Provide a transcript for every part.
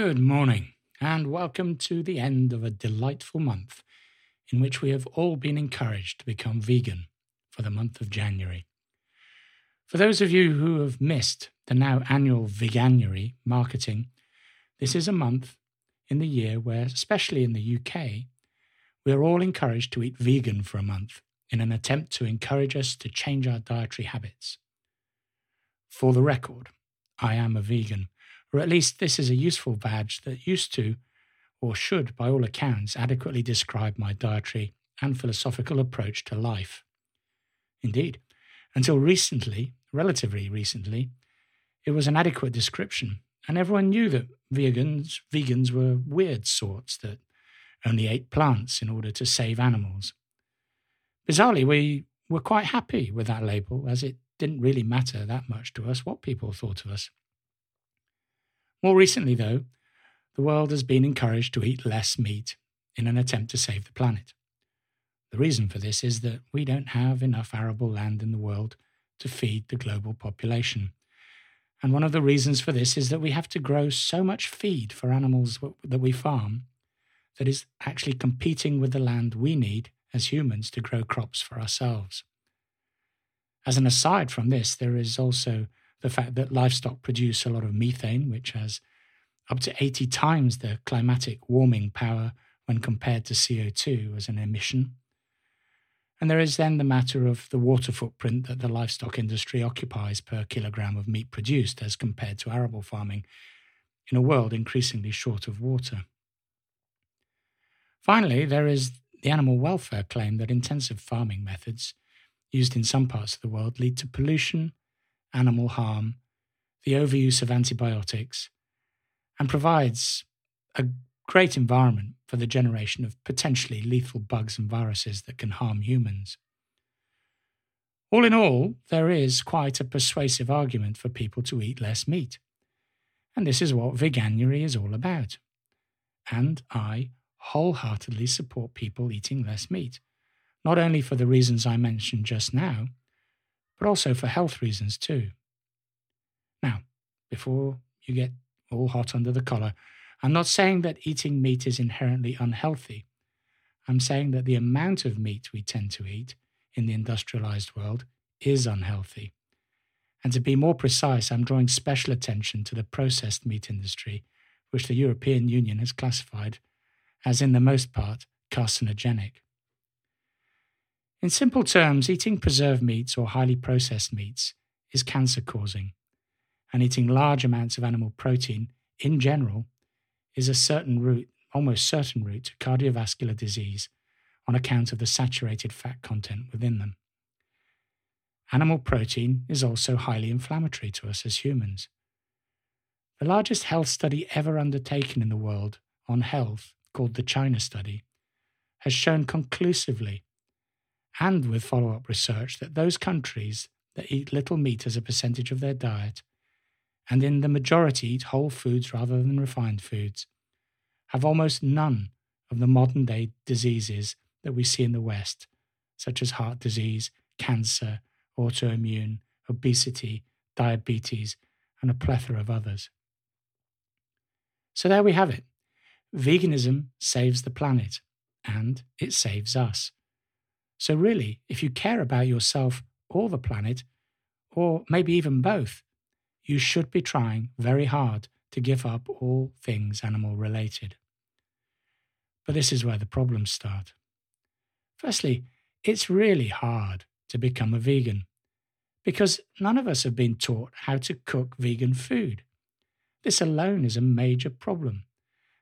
Good morning, and welcome to the end of a delightful month in which we have all been encouraged to become vegan for the month of January. For those of you who have missed the now annual Veganuary marketing, this is a month in the year where, especially in the UK, we are all encouraged to eat vegan for a month in an attempt to encourage us to change our dietary habits. For the record, I am a vegan or at least this is a useful badge that used to, or should, by all accounts, adequately describe my dietary and philosophical approach to life. Indeed, until recently, relatively recently, it was an adequate description, and everyone knew that vegans, vegans were weird sorts that only ate plants in order to save animals. Bizarrely, we were quite happy with that label, as it didn't really matter that much to us what people thought of us. More recently, though, the world has been encouraged to eat less meat in an attempt to save the planet. The reason for this is that we don't have enough arable land in the world to feed the global population. And one of the reasons for this is that we have to grow so much feed for animals that we farm that is actually competing with the land we need as humans to grow crops for ourselves. As an aside from this, there is also the fact that livestock produce a lot of methane, which has up to 80 times the climatic warming power when compared to CO2 as an emission. And there is then the matter of the water footprint that the livestock industry occupies per kilogram of meat produced as compared to arable farming in a world increasingly short of water. Finally, there is the animal welfare claim that intensive farming methods used in some parts of the world lead to pollution animal harm, the overuse of antibiotics, and provides a great environment for the generation of potentially lethal bugs and viruses that can harm humans. All in all, there is quite a persuasive argument for people to eat less meat. And this is what veganuary is all about. And I wholeheartedly support people eating less meat, not only for the reasons I mentioned just now, but also for health reasons too. Now, before you get all hot under the collar, I'm not saying that eating meat is inherently unhealthy. I'm saying that the amount of meat we tend to eat in the industrialized world is unhealthy. And to be more precise, I'm drawing special attention to the processed meat industry, which the European Union has classified as, in the most part, carcinogenic. In simple terms, eating preserved meats or highly processed meats is cancer causing, and eating large amounts of animal protein in general is a certain route, almost certain route to cardiovascular disease on account of the saturated fat content within them. Animal protein is also highly inflammatory to us as humans. The largest health study ever undertaken in the world on health, called the China Study, has shown conclusively and with follow up research that those countries that eat little meat as a percentage of their diet, and in the majority eat whole foods rather than refined foods, have almost none of the modern day diseases that we see in the West, such as heart disease, cancer, autoimmune, obesity, diabetes, and a plethora of others. So there we have it. Veganism saves the planet, and it saves us. So, really, if you care about yourself or the planet, or maybe even both, you should be trying very hard to give up all things animal related. But this is where the problems start. Firstly, it's really hard to become a vegan because none of us have been taught how to cook vegan food. This alone is a major problem,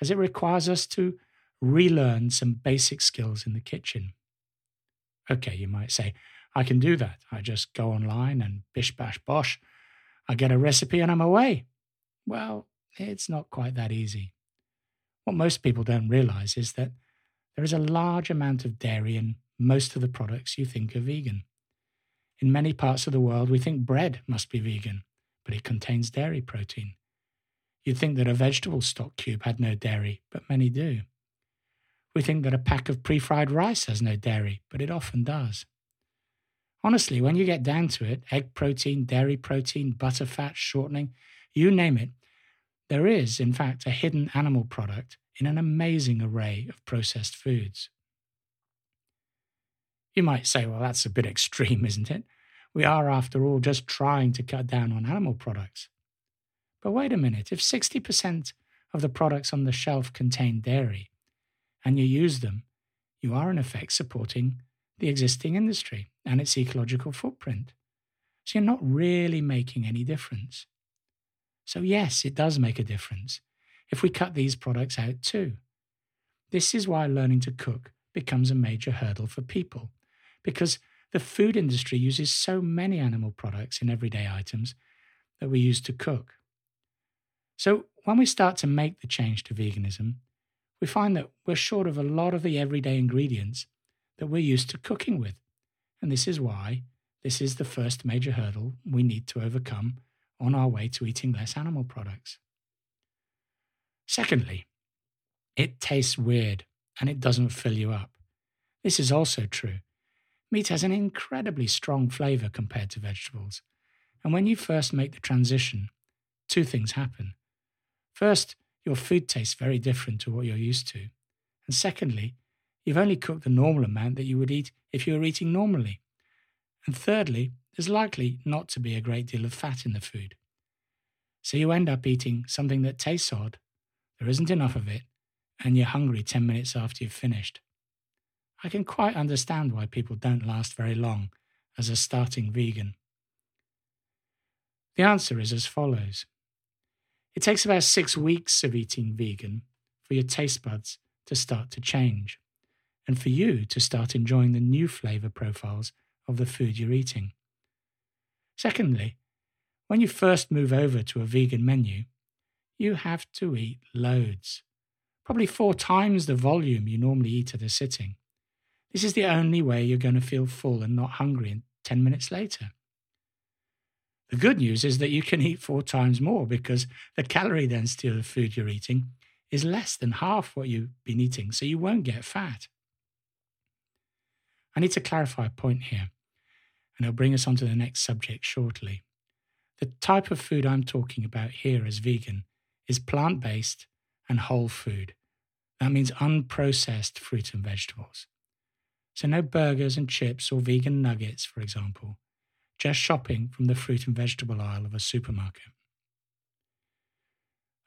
as it requires us to relearn some basic skills in the kitchen. Okay, you might say, I can do that. I just go online and bish bash bosh. I get a recipe and I'm away. Well, it's not quite that easy. What most people don't realize is that there is a large amount of dairy in most of the products you think are vegan. In many parts of the world, we think bread must be vegan, but it contains dairy protein. You'd think that a vegetable stock cube had no dairy, but many do. We think that a pack of pre fried rice has no dairy, but it often does. Honestly, when you get down to it, egg protein, dairy protein, butter fat, shortening, you name it, there is, in fact, a hidden animal product in an amazing array of processed foods. You might say, well, that's a bit extreme, isn't it? We are, after all, just trying to cut down on animal products. But wait a minute, if 60% of the products on the shelf contain dairy and you use them, you are in effect supporting the existing industry and its ecological footprint. So you're not really making any difference. So, yes, it does make a difference if we cut these products out too. This is why learning to cook becomes a major hurdle for people, because the food industry uses so many animal products in everyday items that we use to cook. So, when we start to make the change to veganism, we find that we're short of a lot of the everyday ingredients that we're used to cooking with. And this is why this is the first major hurdle we need to overcome on our way to eating less animal products. Secondly, it tastes weird and it doesn't fill you up. This is also true. Meat has an incredibly strong flavour compared to vegetables. And when you first make the transition, two things happen. First, your food tastes very different to what you're used to. And secondly, you've only cooked the normal amount that you would eat if you were eating normally. And thirdly, there's likely not to be a great deal of fat in the food. So you end up eating something that tastes odd, there isn't enough of it, and you're hungry 10 minutes after you've finished. I can quite understand why people don't last very long as a starting vegan. The answer is as follows it takes about six weeks of eating vegan for your taste buds to start to change, and for you to start enjoying the new flavour profiles of the food you're eating. Secondly, when you first move over to a vegan menu, you have to eat loads, probably four times the volume you normally eat at a sitting. This is the only way you're going to feel full and not hungry 10 minutes later. The good news is that you can eat four times more because the calorie density of the food you're eating is less than half what you've been eating, so you won't get fat. I need to clarify a point here, and it'll bring us on to the next subject shortly. The type of food I'm talking about here as vegan is plant based and whole food. That means unprocessed fruit and vegetables. So, no burgers and chips or vegan nuggets, for example just shopping from the fruit and vegetable aisle of a supermarket.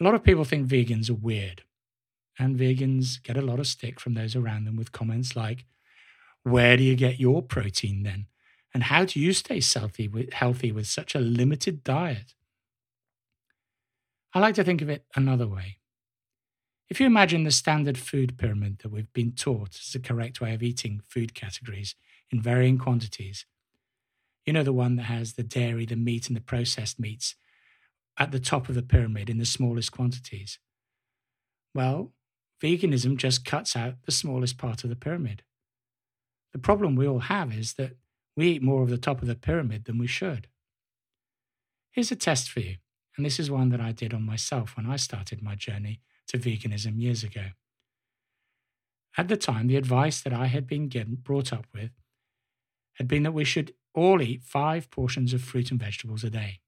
A lot of people think vegans are weird, and vegans get a lot of stick from those around them with comments like, Where do you get your protein then? And how do you stay healthy with, such a limited diet? I like to think of it another way. If you imagine the standard food pyramid that we've been taught as the correct way of eating food categories in varying quantities, you know, the one that has the dairy, the meat, and the processed meats at the top of the pyramid in the smallest quantities. Well, veganism just cuts out the smallest part of the pyramid. The problem we all have is that we eat more of the top of the pyramid than we should. Here's a test for you, and this is one that I did on myself when I started my journey to veganism years ago. At the time, the advice that I had been given, brought up with had been that we should all eat five portions of fruit and vegetables a day.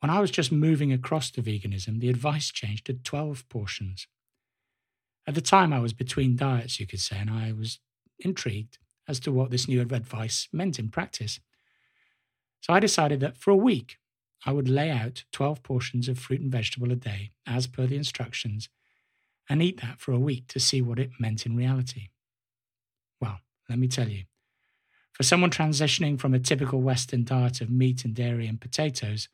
When I was just moving across to veganism, the advice changed to 12 portions. At the time, I was between diets, you could say, and I was intrigued as to what this new advice meant in practice. So I decided that for a week, I would lay out 12 portions of fruit and vegetable a day, as per the instructions, and eat that for a week to see what it meant in reality. Well, let me tell you, for someone transitioning from a typical Western diet of meat and dairy and potatoes,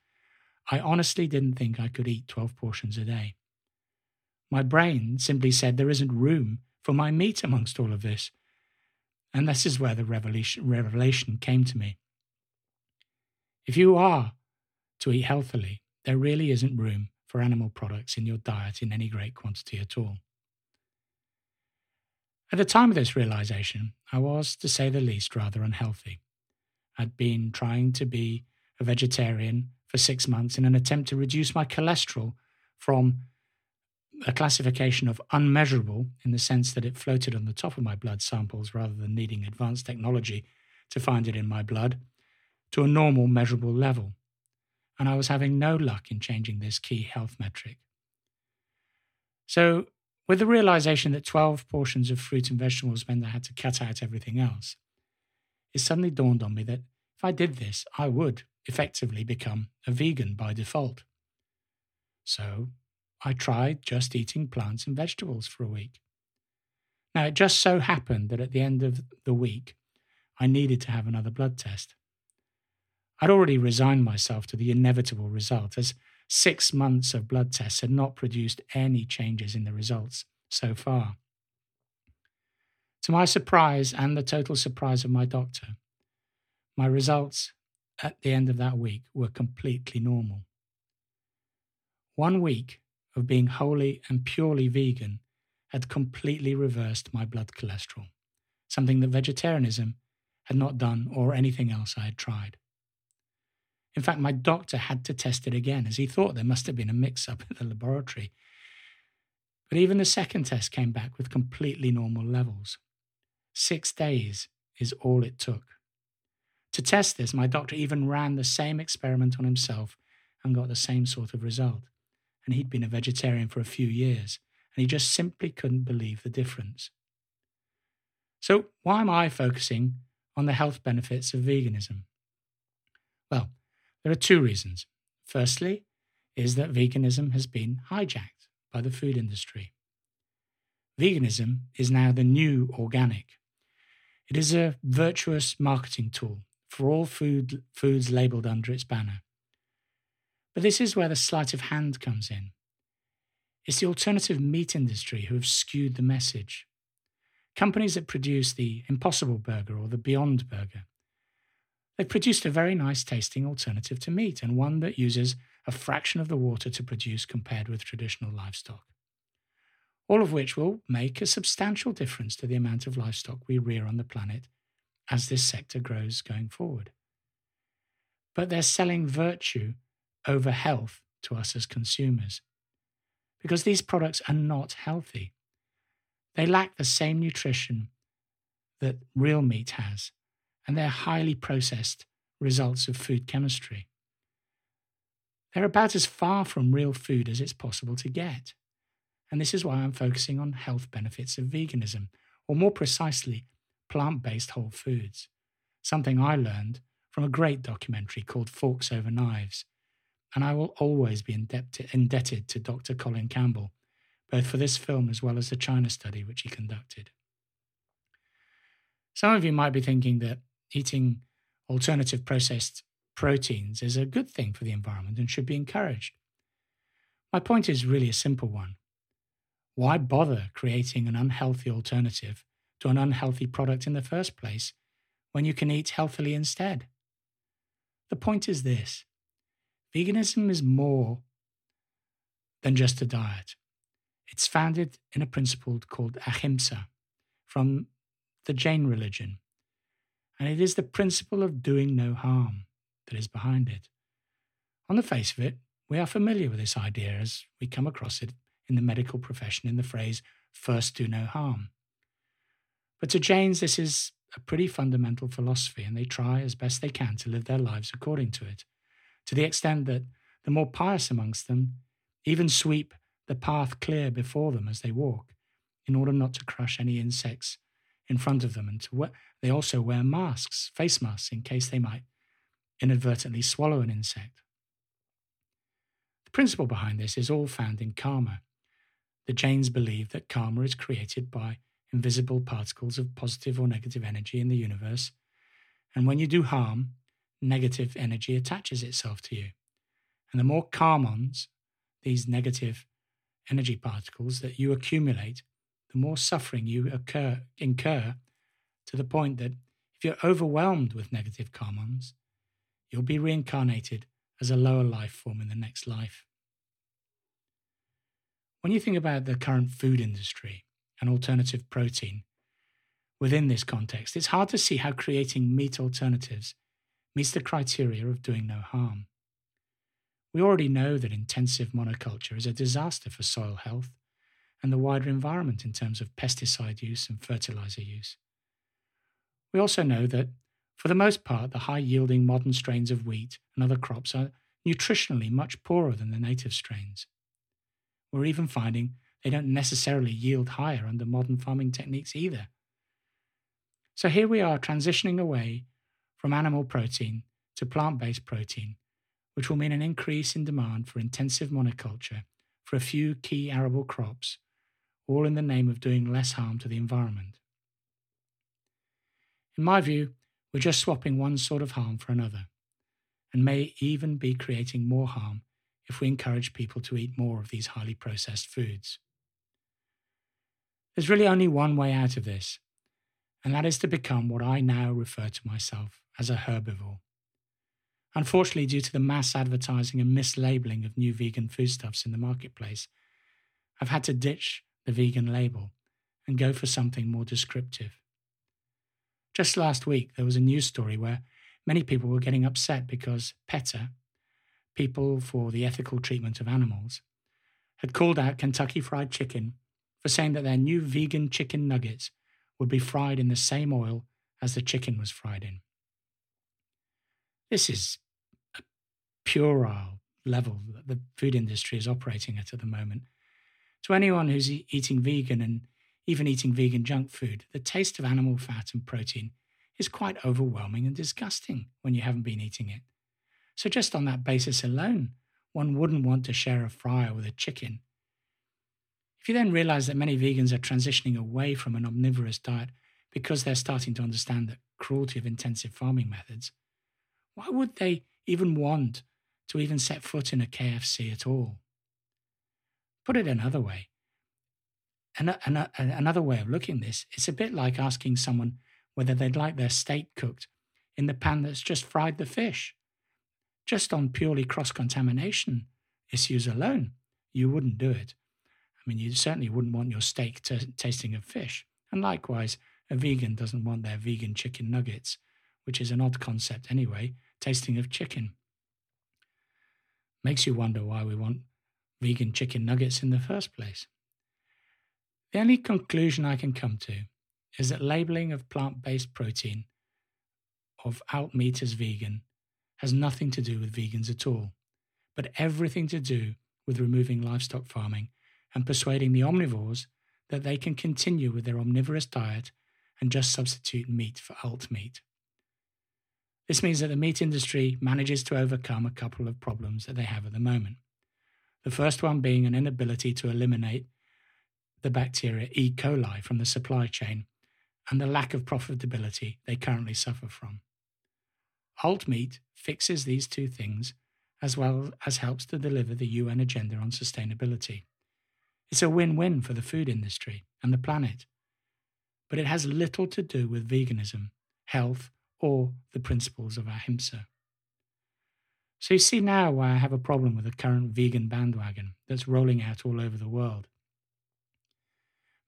I honestly didn't think I could eat 12 portions a day. My brain simply said there isn't room for my meat amongst all of this. And this is where the revelation, revelation came to me. If you are to eat healthily, there really isn't room for animal products in your diet in any great quantity at all. At the time of this realization, I was, to say the least, rather unhealthy. I'd been trying to be a vegetarian for six months in an attempt to reduce my cholesterol from a classification of unmeasurable in the sense that it floated on the top of my blood samples rather than needing advanced technology to find it in my blood to a normal measurable level. and I was having no luck in changing this key health metric. So, with the realization that 12 portions of fruit and vegetables meant I had to cut out everything else, it suddenly dawned on me that if I did this, I would effectively become a vegan by default. So I tried just eating plants and vegetables for a week. Now, it just so happened that at the end of the week, I needed to have another blood test. I'd already resigned myself to the inevitable result, as six months of blood tests had not produced any changes in the results so far. To my surprise and the total surprise of my doctor, my results at the end of that week were completely normal. One week of being wholly and purely vegan had completely reversed my blood cholesterol, something that vegetarianism had not done or anything else I had tried. In fact, my doctor had to test it again as he thought there must have been a mix up at the laboratory. But even the second test came back with completely normal levels. Six days is all it took. To test this, my doctor even ran the same experiment on himself and got the same sort of result. And he'd been a vegetarian for a few years, and he just simply couldn't believe the difference. So, why am I focusing on the health benefits of veganism? Well, there are two reasons. Firstly, is that veganism has been hijacked by the food industry. Veganism is now the new organic. It is a virtuous marketing tool for all food, foods labelled under its banner. But this is where the sleight of hand comes in. It's the alternative meat industry who have skewed the message. Companies that produce the Impossible Burger or the Beyond Burger. They've produced a very nice tasting alternative to meat and one that uses a fraction of the water to produce compared with traditional livestock. All of which will make a substantial difference to the amount of livestock we rear on the planet as this sector grows going forward. But they're selling virtue over health to us as consumers because these products are not healthy. They lack the same nutrition that real meat has, and they're highly processed results of food chemistry. They're about as far from real food as it's possible to get. And this is why I'm focusing on health benefits of veganism, or more precisely, plant based whole foods, something I learned from a great documentary called Forks Over Knives. And I will always be indebted to Dr. Colin Campbell, both for this film as well as the China study which he conducted. Some of you might be thinking that eating alternative processed proteins is a good thing for the environment and should be encouraged. My point is really a simple one. Why bother creating an unhealthy alternative to an unhealthy product in the first place when you can eat healthily instead. The point is this veganism is more than just a diet. It's founded in a principle called ahimsa from the Jain religion, and it is the principle of doing no harm that is behind it. On the face of it, we are familiar with this idea as we come across it in the medical profession in the phrase first do no harm. But to Jains, this is a pretty fundamental philosophy, and they try as best they can to live their lives according to it, to the extent that the more pious amongst them even sweep the path clear before them as they walk, in order not to crush any insects in front of them. And to they also wear masks, face masks, in case they might inadvertently swallow an insect. The principle behind this is all found in karma. The Jains believe that karma is created by invisible particles of positive or negative energy in the universe. And when you do harm, negative energy attaches itself to you. And the more karmons, these negative energy particles that you accumulate, the more suffering you occur, incur to the point that if you're overwhelmed with negative karmons, you'll be reincarnated as a lower life form in the next life. When you think about the current food industry, and alternative protein. Within this context, it's hard to see how creating meat alternatives meets the criteria of doing no harm. We already know that intensive monoculture is a disaster for soil health and the wider environment in terms of pesticide use and fertilizer use. We also know that, for the most part, the high yielding modern strains of wheat and other crops are nutritionally much poorer than the native strains. We're even finding they don't necessarily yield higher under modern farming techniques either. So here we are transitioning away from animal protein to plant based protein, which will mean an increase in demand for intensive monoculture for a few key arable crops, all in the name of doing less harm to the environment. In my view, we're just swapping one sort of harm for another, and may even be creating more harm if we encourage people to eat more of these highly processed foods. There's really only one way out of this, and that is to become what I now refer to myself as a herbivore. Unfortunately, due to the mass advertising and mislabeling of new vegan foodstuffs in the marketplace, I've had to ditch the vegan label and go for something more descriptive. Just last week, there was a news story where many people were getting upset because PETA, People for the Ethical Treatment of Animals, had called out Kentucky Fried Chicken for saying that their new vegan chicken nuggets would be fried in the same oil as the chicken was fried in. This is a puerile level that the food industry is operating at at the moment. To anyone who's eating vegan and even eating vegan junk food, the taste of animal fat and protein is quite overwhelming and disgusting when you haven't been eating it. So, just on that basis alone, one wouldn't want to share a fryer with a chicken if you then realize that many vegans are transitioning away from an omnivorous diet because they're starting to understand the cruelty of intensive farming methods, why would they even want to even set foot in a KFC at all? Put it another way. An- an- another way of looking at this, it's a bit like asking someone whether they'd like their steak cooked in the pan that's just fried the fish. Just on purely cross contamination issues alone, you wouldn't do it. I mean, you certainly wouldn't want your steak t- tasting of fish. And likewise, a vegan doesn't want their vegan chicken nuggets, which is an odd concept anyway, tasting of chicken. Makes you wonder why we want vegan chicken nuggets in the first place. The only conclusion I can come to is that labeling of plant based protein of alt meat as vegan has nothing to do with vegans at all, but everything to do with removing livestock farming and persuading the omnivores that they can continue with their omnivorous diet and just substitute meat for alt meat. This means that the meat industry manages to overcome a couple of problems that they have at the moment. The first one being an inability to eliminate the bacteria E. coli from the supply chain and the lack of profitability they currently suffer from. Alt meat fixes these two things as well as helps to deliver the UN agenda on sustainability. It's a win win for the food industry and the planet. But it has little to do with veganism, health, or the principles of ahimsa. So you see now why I have a problem with the current vegan bandwagon that's rolling out all over the world.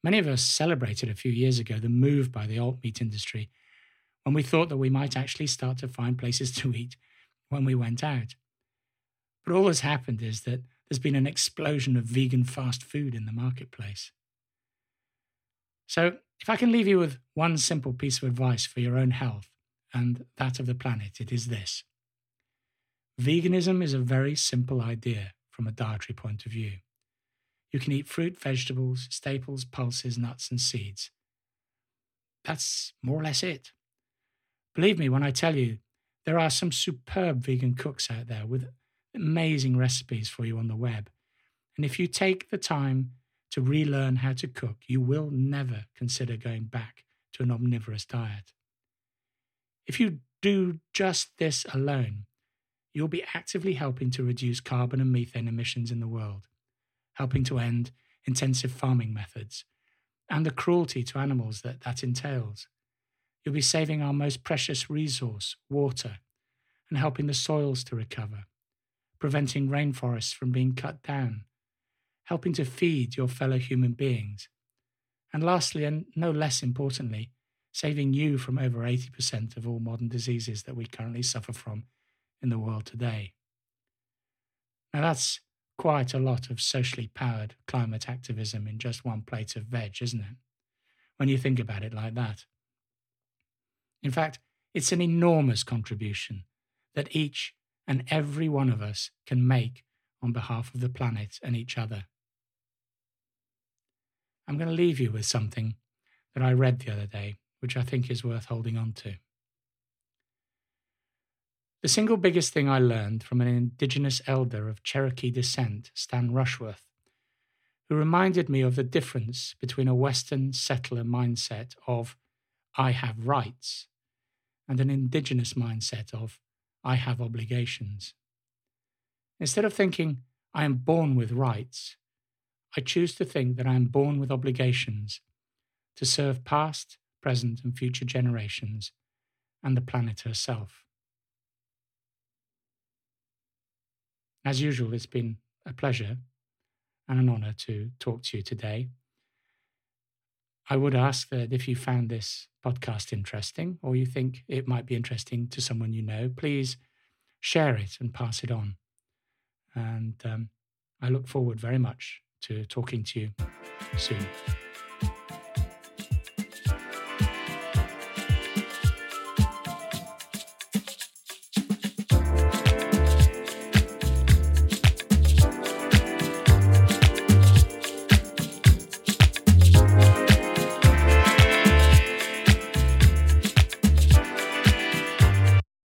Many of us celebrated a few years ago the move by the alt meat industry when we thought that we might actually start to find places to eat when we went out. But all that's happened is that there's been an explosion of vegan fast food in the marketplace. So, if I can leave you with one simple piece of advice for your own health and that of the planet, it is this Veganism is a very simple idea from a dietary point of view. You can eat fruit, vegetables, staples, pulses, nuts, and seeds. That's more or less it. Believe me when I tell you, there are some superb vegan cooks out there with amazing recipes for you on the web. And if you take the time to relearn how to cook, you will never consider going back to an omnivorous diet. If you do just this alone, you'll be actively helping to reduce carbon and methane emissions in the world, helping to end intensive farming methods and the cruelty to animals that that entails. You'll be saving our most precious resource, water, and helping the soils to recover preventing rainforests from being cut down, helping to feed your fellow human beings, and lastly, and no less importantly, saving you from over 80% of all modern diseases that we currently suffer from in the world today. Now, that's quite a lot of socially powered climate activism in just one plate of veg, isn't it? When you think about it like that. In fact, it's an enormous contribution that each and every one of us can make on behalf of the planet and each other. I'm going to leave you with something that I read the other day, which I think is worth holding on to. The single biggest thing I learned from an Indigenous elder of Cherokee descent, Stan Rushworth, who reminded me of the difference between a Western settler mindset of, I have rights, and an Indigenous mindset of, I have obligations. Instead of thinking, I am born with rights, I choose to think that I am born with obligations to serve past, present, and future generations and the planet herself. As usual, it's been a pleasure and an honour to talk to you today. I would ask that if you found this podcast interesting or you think it might be interesting to someone you know, please share it and pass it on. And um, I look forward very much to talking to you soon.